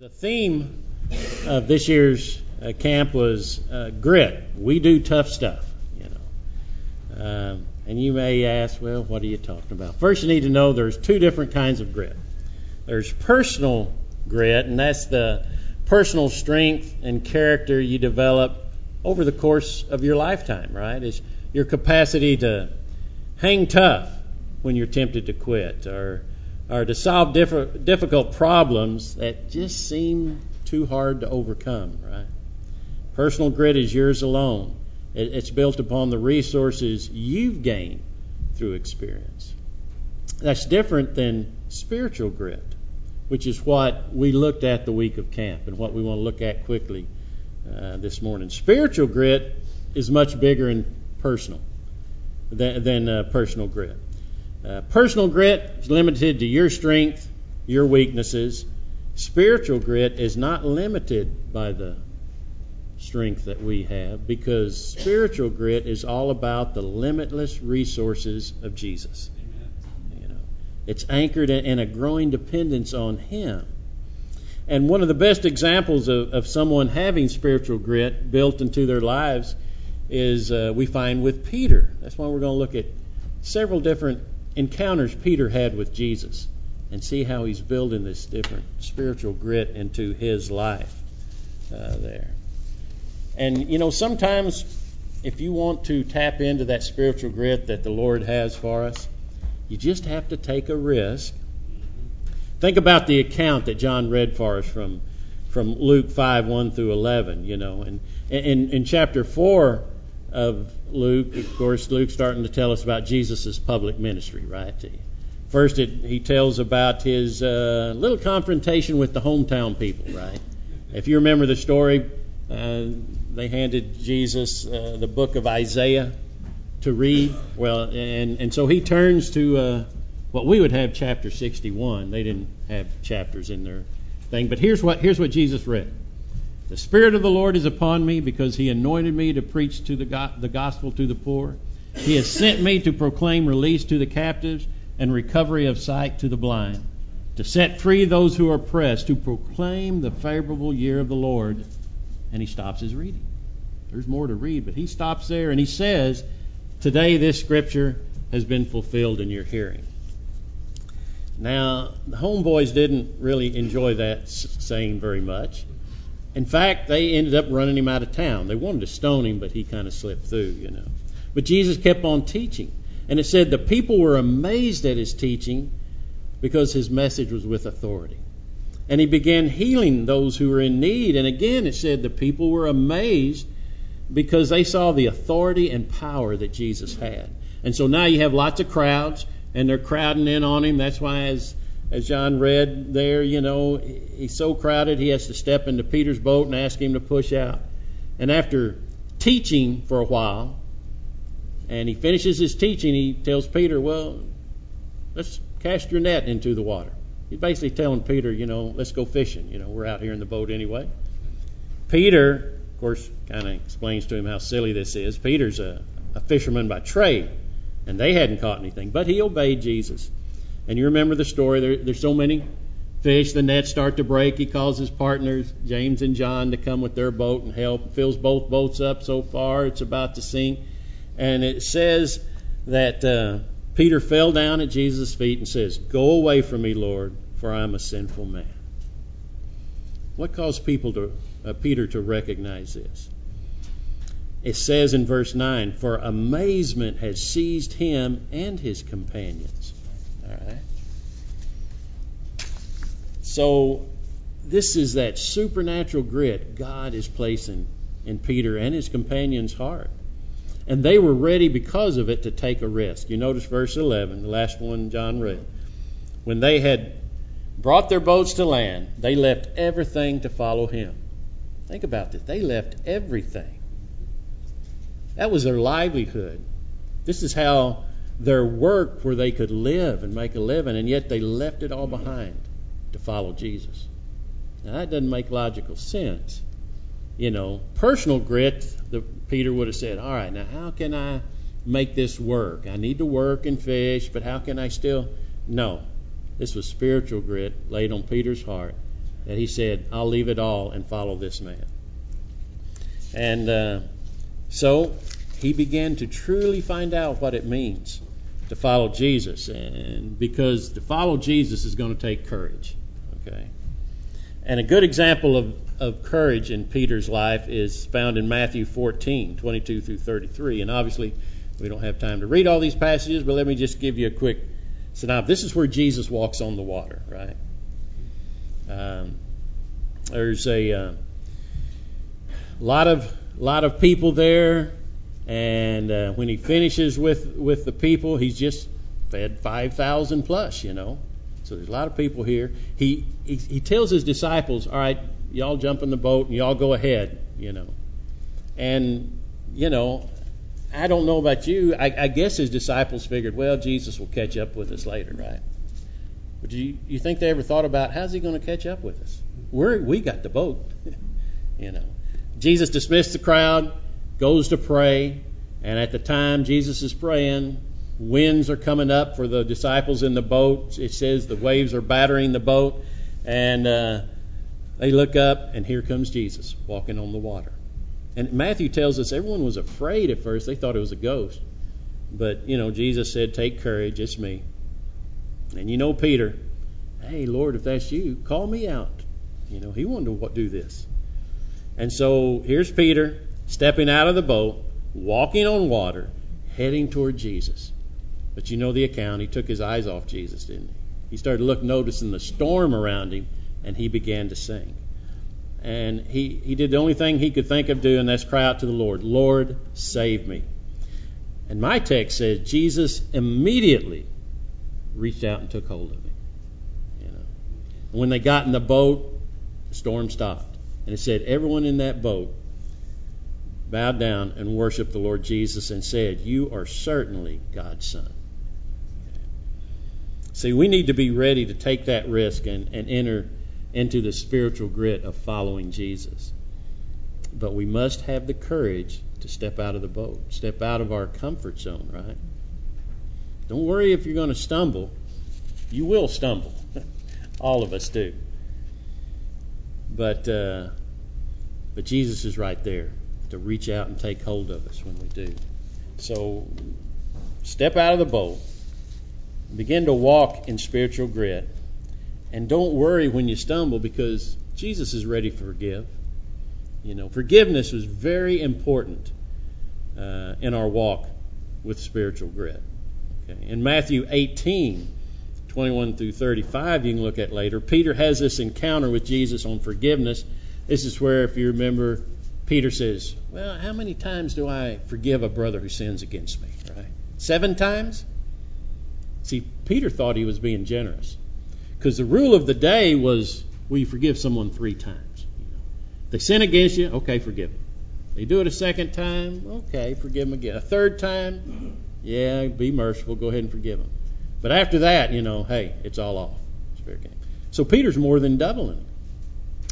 The theme of this year's uh, camp was uh, grit. We do tough stuff, you know. Um, and you may ask, well, what are you talking about? First, you need to know there's two different kinds of grit. There's personal grit, and that's the personal strength and character you develop over the course of your lifetime, right? It's your capacity to hang tough when you're tempted to quit, or or to solve diff- difficult problems that just seem too hard to overcome, right? Personal grit is yours alone. It, it's built upon the resources you've gained through experience. That's different than spiritual grit, which is what we looked at the week of camp and what we want to look at quickly uh, this morning. Spiritual grit is much bigger and personal than, than uh, personal grit. Uh, personal grit is limited to your strength, your weaknesses. Spiritual grit is not limited by the strength that we have because spiritual grit is all about the limitless resources of Jesus. You know, it's anchored in a growing dependence on Him. And one of the best examples of, of someone having spiritual grit built into their lives is uh, we find with Peter. That's why we're going to look at several different encounters Peter had with Jesus and see how he's building this different spiritual grit into his life uh, there. And, you know, sometimes if you want to tap into that spiritual grit that the Lord has for us, you just have to take a risk. Think about the account that John read for us from, from Luke 5 1 through 11, you know. And in, in chapter 4, of Luke, of course, Luke's starting to tell us about Jesus' public ministry, right? First, it, he tells about his uh, little confrontation with the hometown people, right? If you remember the story, uh, they handed Jesus uh, the book of Isaiah to read. Well, and, and so he turns to uh, what we would have chapter 61. They didn't have chapters in their thing, but here's what here's what Jesus read. The Spirit of the Lord is upon me because He anointed me to preach to the, go- the gospel to the poor. He has sent me to proclaim release to the captives and recovery of sight to the blind, to set free those who are oppressed, to proclaim the favorable year of the Lord. And he stops his reading. There's more to read, but he stops there and he says, Today this scripture has been fulfilled in your hearing. Now, the homeboys didn't really enjoy that saying very much. In fact, they ended up running him out of town. They wanted to stone him, but he kind of slipped through, you know. But Jesus kept on teaching. And it said the people were amazed at his teaching because his message was with authority. And he began healing those who were in need. And again, it said the people were amazed because they saw the authority and power that Jesus had. And so now you have lots of crowds, and they're crowding in on him. That's why, as as John read there, you know, he's so crowded he has to step into Peter's boat and ask him to push out. And after teaching for a while, and he finishes his teaching, he tells Peter, Well, let's cast your net into the water. He's basically telling Peter, you know, let's go fishing. You know, we're out here in the boat anyway. Peter, of course, kind of explains to him how silly this is. Peter's a, a fisherman by trade, and they hadn't caught anything, but he obeyed Jesus. And you remember the story. There, there's so many fish. The nets start to break. He calls his partners, James and John, to come with their boat and help. Fills both boats up so far. It's about to sink. And it says that uh, Peter fell down at Jesus' feet and says, Go away from me, Lord, for I am a sinful man. What caused people to, uh, Peter to recognize this? It says in verse 9, For amazement had seized him and his companions. So this is that supernatural grit God is placing in Peter and his companions' heart. And they were ready because of it to take a risk. You notice verse 11, the last one John read. When they had brought their boats to land, they left everything to follow him. Think about this. They left everything. That was their livelihood. This is how their work where they could live and make a living, and yet they left it all behind to follow Jesus. Now, that doesn't make logical sense. You know, personal grit, the, Peter would have said, All right, now how can I make this work? I need to work and fish, but how can I still. No. This was spiritual grit laid on Peter's heart. that he said, I'll leave it all and follow this man. And uh, so he began to truly find out what it means to follow Jesus. And because to follow Jesus is going to take courage. Okay? And a good example of, of courage in Peter's life is found in Matthew 14, 22 through 33. And obviously, we don't have time to read all these passages, but let me just give you a quick synopsis. This is where Jesus walks on the water, right? Um, there's a uh, lot of lot of people there, and uh, when he finishes with with the people, he's just fed five thousand plus, you know. So there's a lot of people here. He, he he tells his disciples, "All right, y'all jump in the boat and y'all go ahead," you know. And you know, I don't know about you. I, I guess his disciples figured, well, Jesus will catch up with us later, right? But do you, you think they ever thought about how's he going to catch up with us? We're, we got the boat, you know. Jesus dismissed the crowd, goes to pray, and at the time Jesus is praying, winds are coming up for the disciples in the boat. It says the waves are battering the boat, and uh, they look up, and here comes Jesus walking on the water. And Matthew tells us everyone was afraid at first; they thought it was a ghost. But you know, Jesus said, "Take courage, it's me." And you know, Peter, hey Lord, if that's you, call me out. You know, he wanted to do this. And so here's Peter stepping out of the boat, walking on water, heading toward Jesus. But you know the account. He took his eyes off Jesus, didn't he? He started to look noticing the storm around him, and he began to sink. And he, he did the only thing he could think of doing, that's cry out to the Lord, Lord, save me. And my text says Jesus immediately reached out and took hold of him. You know. And when they got in the boat, the storm stopped. And it said everyone in that boat bowed down and worshiped the Lord Jesus and said, You are certainly God's Son. See, we need to be ready to take that risk and, and enter into the spiritual grit of following Jesus. But we must have the courage to step out of the boat, step out of our comfort zone, right? Don't worry if you're going to stumble. You will stumble. All of us do. But uh, but Jesus is right there to reach out and take hold of us when we do. So step out of the boat, begin to walk in spiritual grit, and don't worry when you stumble because Jesus is ready to forgive. You know, forgiveness is very important uh, in our walk with spiritual grit. Okay. In Matthew 18, 21 through 35, you can look at later, Peter has this encounter with Jesus on forgiveness. This is where, if you remember, Peter says, Well, how many times do I forgive a brother who sins against me? Right? Seven times? See, Peter thought he was being generous. Because the rule of the day was, will you forgive someone three times? You know, they sin against you, okay, forgive them. They do it a second time, okay, forgive them again. A third time, yeah, be merciful, go ahead and forgive them. But after that, you know, hey, it's all off. It's fair game. So Peter's more than doubling.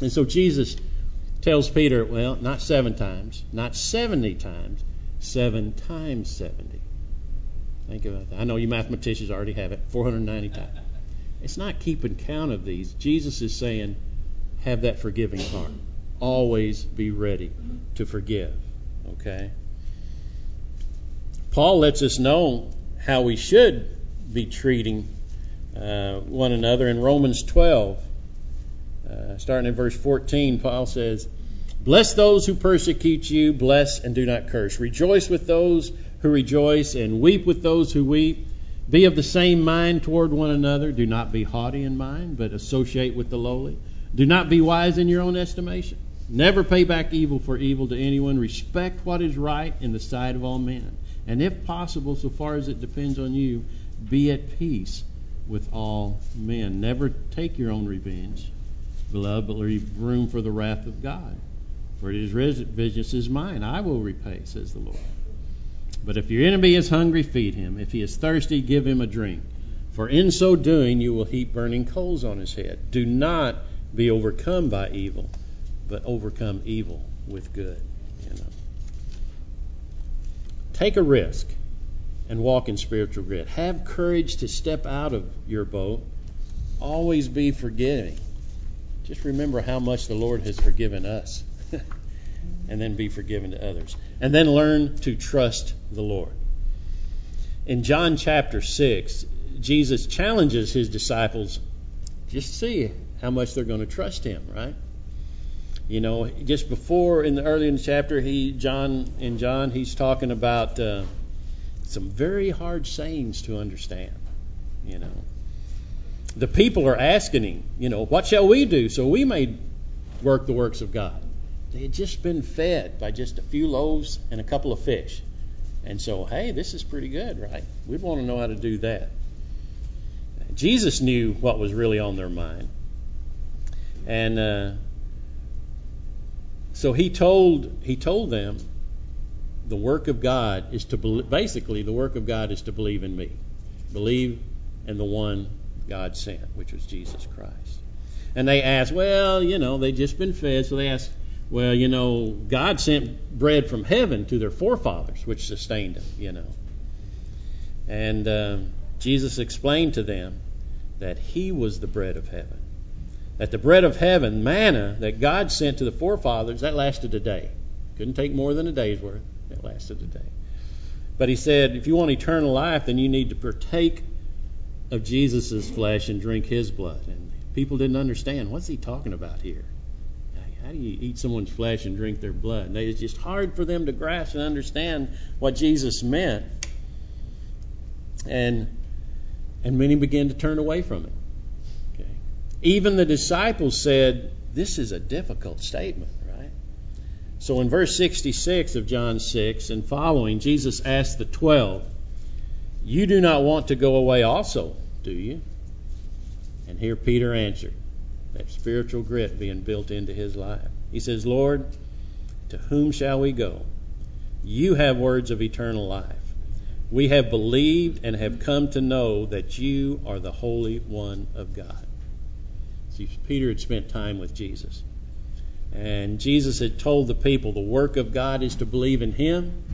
And so Jesus tells Peter, well, not seven times, not 70 times, seven times 70. Think about that. I know you mathematicians already have it, 490 times. It's not keeping count of these. Jesus is saying, have that forgiving heart. Always be ready to forgive. Okay? Paul lets us know how we should be treating uh, one another in Romans 12. Uh, starting in verse 14, Paul says, Bless those who persecute you, bless and do not curse. Rejoice with those who rejoice, and weep with those who weep. Be of the same mind toward one another. Do not be haughty in mind, but associate with the lowly. Do not be wise in your own estimation. Never pay back evil for evil to anyone. Respect what is right in the sight of all men. And if possible, so far as it depends on you, be at peace with all men. Never take your own revenge, beloved, but leave room for the wrath of God. For it is vengeance is mine. I will repay, says the Lord. But if your enemy is hungry, feed him. If he is thirsty, give him a drink. For in so doing, you will heap burning coals on his head. Do not be overcome by evil, but overcome evil with good. You know. Take a risk and walk in spiritual grit. Have courage to step out of your boat. Always be forgiving. Just remember how much the Lord has forgiven us. and then be forgiven to others. And then learn to trust the Lord. In John chapter 6, Jesus challenges his disciples just see how much they're going to trust him, right? You know, just before in the early in the chapter, he John in John he's talking about uh, some very hard sayings to understand. You know, the people are asking him, you know, what shall we do so we may work the works of God? They had just been fed by just a few loaves and a couple of fish. And so, hey, this is pretty good, right? We'd want to know how to do that. Jesus knew what was really on their mind. And uh, so he told he told them the work of God is to be, basically the work of God is to believe in me, believe in the one God sent, which was Jesus Christ. And they asked, well, you know, they'd just been fed, so they asked, well, you know, God sent bread from heaven to their forefathers, which sustained them, you know. And uh, Jesus explained to them that He was the bread of heaven. That the bread of heaven, manna, that God sent to the forefathers, that lasted a day. Couldn't take more than a day's worth. It lasted a day. But He said, if you want eternal life, then you need to partake of Jesus' flesh and drink His blood. And people didn't understand. What's He talking about here? how do you eat someone's flesh and drink their blood? And it's just hard for them to grasp and understand what Jesus meant. And and many began to turn away from it. Okay. Even the disciples said, This is a difficult statement, right? So in verse 66 of John 6 and following, Jesus asked the twelve, You do not want to go away also, do you? And here Peter answered, that spiritual grit being built into his life. He says, Lord, to whom shall we go? You have words of eternal life. We have believed and have come to know that you are the Holy One of God. See, Peter had spent time with Jesus. And Jesus had told the people the work of God is to believe in him.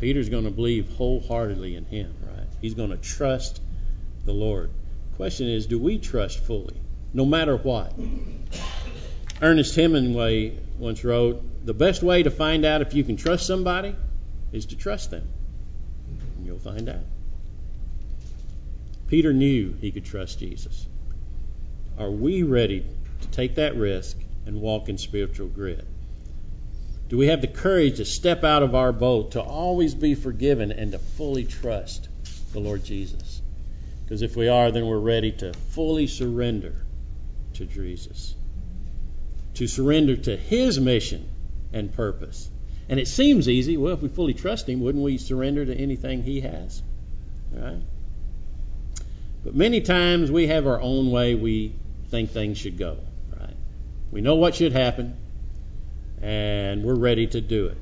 Peter's going to believe wholeheartedly in him? He's going to trust the Lord. Question is, do we trust fully? no matter what. Ernest Hemingway once wrote, The best way to find out if you can trust somebody is to trust them. And you'll find out. Peter knew he could trust Jesus. Are we ready to take that risk and walk in spiritual grit? Do we have the courage to step out of our boat, to always be forgiven, and to fully trust the Lord Jesus? Because if we are, then we're ready to fully surrender to Jesus, to surrender to His mission and purpose. And it seems easy. Well, if we fully trust Him, wouldn't we surrender to anything He has? Right? But many times we have our own way we think things should go. Right? We know what should happen, and we're ready to do it.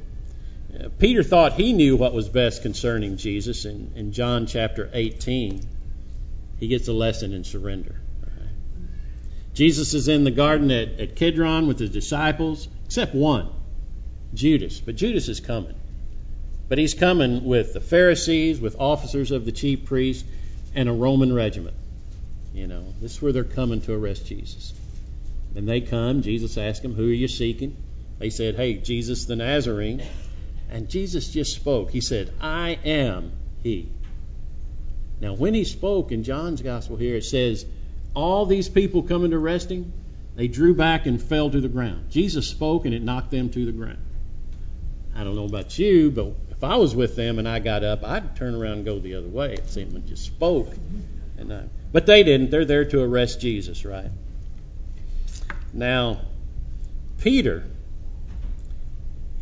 Peter thought he knew what was best concerning Jesus. In, in John chapter 18, he gets a lesson in surrender. Jesus is in the garden at, at Kidron with his disciples, except one, Judas. But Judas is coming. But he's coming with the Pharisees, with officers of the chief priests, and a Roman regiment. You know, this is where they're coming to arrest Jesus. And they come, Jesus asks them, Who are you seeking? They said, Hey, Jesus the Nazarene. And Jesus just spoke. He said, I am he. Now, when he spoke in John's gospel here, it says, all these people coming to him, they drew back and fell to the ground. Jesus spoke and it knocked them to the ground. I don't know about you, but if I was with them and I got up, I'd turn around and go the other way. If someone just spoke. And I, but they didn't. They're there to arrest Jesus, right? Now, Peter,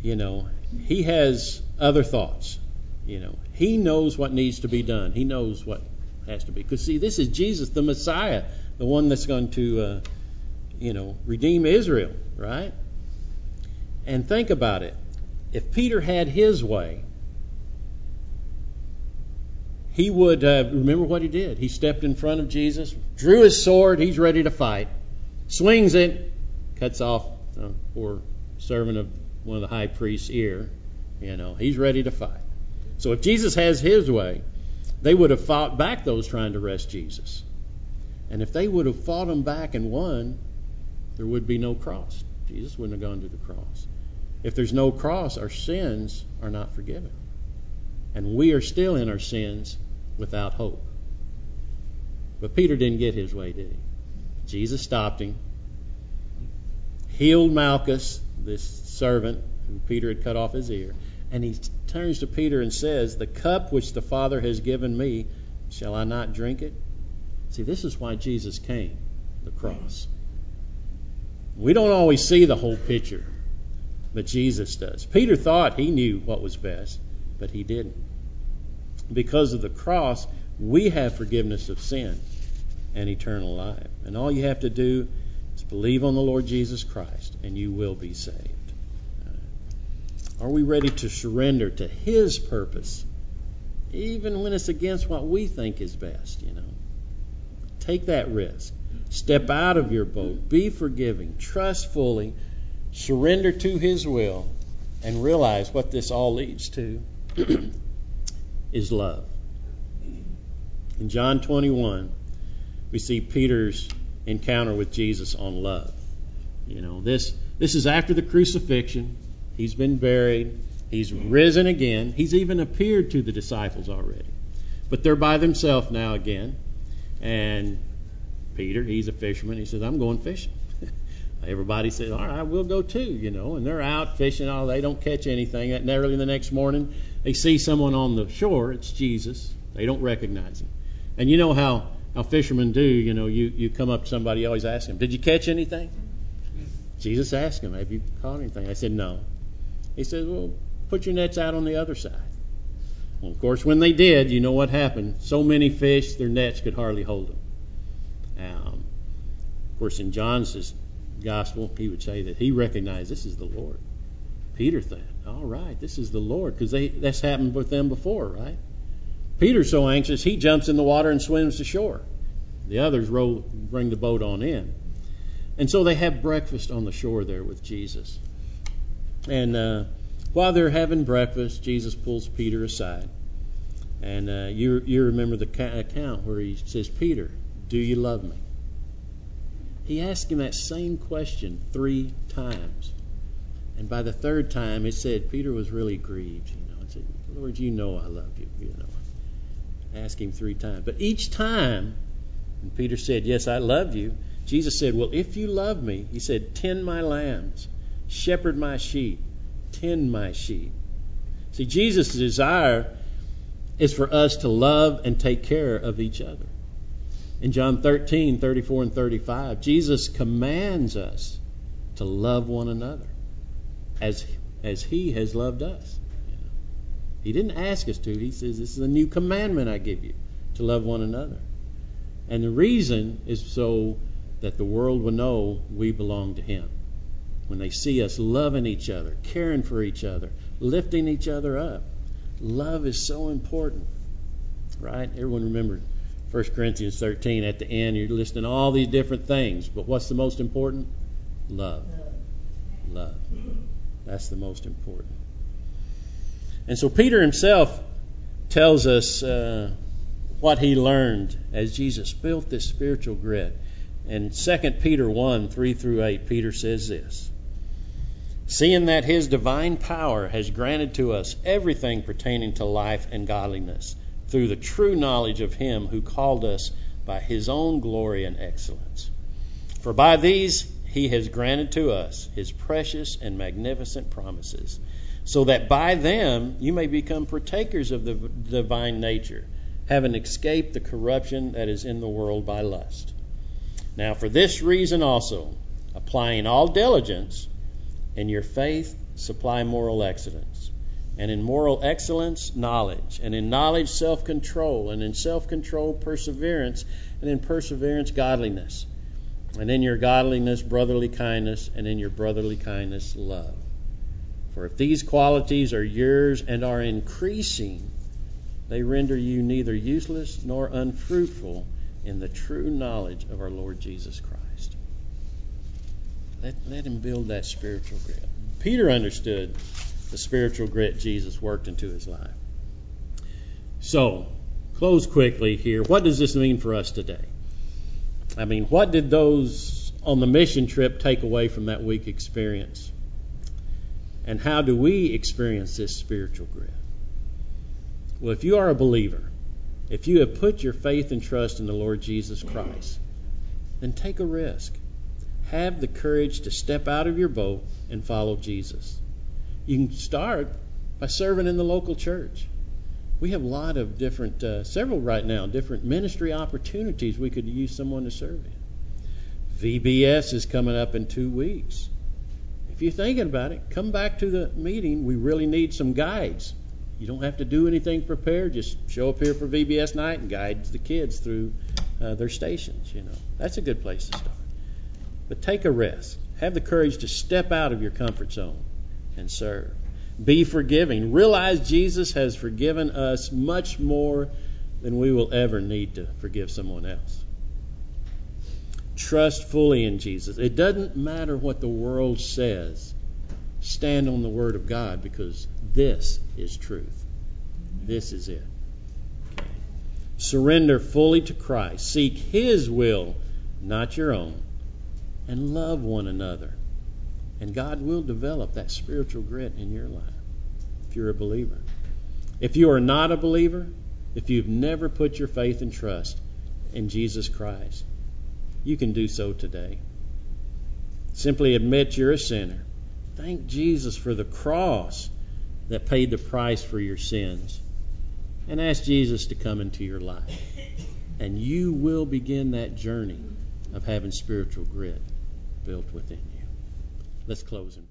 you know, he has other thoughts. You know, he knows what needs to be done. He knows what has to be. Because, see, this is Jesus, the Messiah, the one that's going to, uh, you know, redeem Israel, right? And think about it. If Peter had his way, he would uh, remember what he did. He stepped in front of Jesus, drew his sword, he's ready to fight, swings it, cuts off a poor servant of one of the high priest's ear. You know, he's ready to fight. So if Jesus has his way, they would have fought back those trying to arrest Jesus. And if they would have fought them back and won, there would be no cross. Jesus wouldn't have gone to the cross. If there's no cross, our sins are not forgiven. And we are still in our sins without hope. But Peter didn't get his way, did he? Jesus stopped him, healed Malchus, this servant who Peter had cut off his ear, and he turns to Peter and says, The cup which the Father has given me, shall I not drink it? See, this is why Jesus came, the cross. We don't always see the whole picture, but Jesus does. Peter thought he knew what was best, but he didn't. Because of the cross, we have forgiveness of sin and eternal life. And all you have to do is believe on the Lord Jesus Christ, and you will be saved. Uh, are we ready to surrender to His purpose, even when it's against what we think is best? You know, take that risk. Step out of your boat. Be forgiving. Trust fully. Surrender to His will, and realize what this all leads to is love. In John 21, we see Peter's encounter with Jesus on love. You know, this this is after the crucifixion. He's been buried. He's risen again. He's even appeared to the disciples already. But they're by themselves now again. And Peter, he's a fisherman. He says, I'm going fishing. Everybody says, All right, we'll go too, you know. And they're out fishing. All they don't catch anything. And early the next morning, they see someone on the shore. It's Jesus. They don't recognize him. And you know how, how fishermen do. You know, you, you come up to somebody, you always ask them, Did you catch anything? Jesus asked him, Have you caught anything? I said, No. He said, Well, put your nets out on the other side. Well, of course, when they did, you know what happened. So many fish, their nets could hardly hold them. Um, of course, in John's gospel, he would say that he recognized this is the Lord. Peter thought, all right, this is the Lord, because that's happened with them before, right? Peter's so anxious, he jumps in the water and swims to shore. The others row, bring the boat on in. And so they have breakfast on the shore there with Jesus. And uh, while they're having breakfast, Jesus pulls Peter aside. And uh, you, you remember the account where he says, Peter, do you love me? He asked him that same question three times. And by the third time, it said Peter was really grieved. You know, and said, Lord, you know I love you. You know, ask him three times. But each time, and Peter said, Yes, I love you. Jesus said, Well, if you love me, he said, tend my lambs. Shepherd my sheep, tend my sheep. See, Jesus' desire is for us to love and take care of each other. In John 13, 34 and 35, Jesus commands us to love one another as, as He has loved us. He didn't ask us to. He says, This is a new commandment I give you to love one another. And the reason is so that the world will know we belong to Him when they see us loving each other, caring for each other, lifting each other up. Love is so important, right? Everyone remember 1 Corinthians 13 at the end, you're listing all these different things, but what's the most important? Love. Love. That's the most important. And so Peter himself tells us uh, what he learned as Jesus built this spiritual grit. And 2 Peter 1 3 through 8, Peter says this seeing that his divine power has granted to us everything pertaining to life and godliness through the true knowledge of him who called us by his own glory and excellence. For by these he has granted to us his precious and magnificent promises, so that by them you may become partakers of the divine nature, having escaped the corruption that is in the world by lust. Now, for this reason also, applying all diligence, in your faith, supply moral excellence. And in moral excellence, knowledge. And in knowledge, self control. And in self control, perseverance. And in perseverance, godliness. And in your godliness, brotherly kindness. And in your brotherly kindness, love. For if these qualities are yours and are increasing, they render you neither useless nor unfruitful in the true knowledge of our Lord Jesus Christ. Let, let him build that spiritual grit. Peter understood the spiritual grit Jesus worked into his life. So, close quickly here. What does this mean for us today? I mean, what did those on the mission trip take away from that week experience? And how do we experience this spiritual grit? Well, if you are a believer, if you have put your faith and trust in the Lord Jesus Christ, then take a risk. Have the courage to step out of your boat and follow Jesus. You can start by serving in the local church. We have a lot of different, uh, several right now, different ministry opportunities we could use someone to serve in. VBS is coming up in two weeks. If you're thinking about it, come back to the meeting. We really need some guides. You don't have to do anything prepared. Just show up here for VBS night and guide the kids through uh, their stations. You know, that's a good place to start. But take a risk. Have the courage to step out of your comfort zone and serve. Be forgiving. Realize Jesus has forgiven us much more than we will ever need to forgive someone else. Trust fully in Jesus. It doesn't matter what the world says. Stand on the Word of God because this is truth. This is it. Okay. Surrender fully to Christ. Seek His will, not your own. And love one another. And God will develop that spiritual grit in your life if you're a believer. If you are not a believer, if you've never put your faith and trust in Jesus Christ, you can do so today. Simply admit you're a sinner. Thank Jesus for the cross that paid the price for your sins. And ask Jesus to come into your life. And you will begin that journey of having spiritual grit built within you. Let's close in.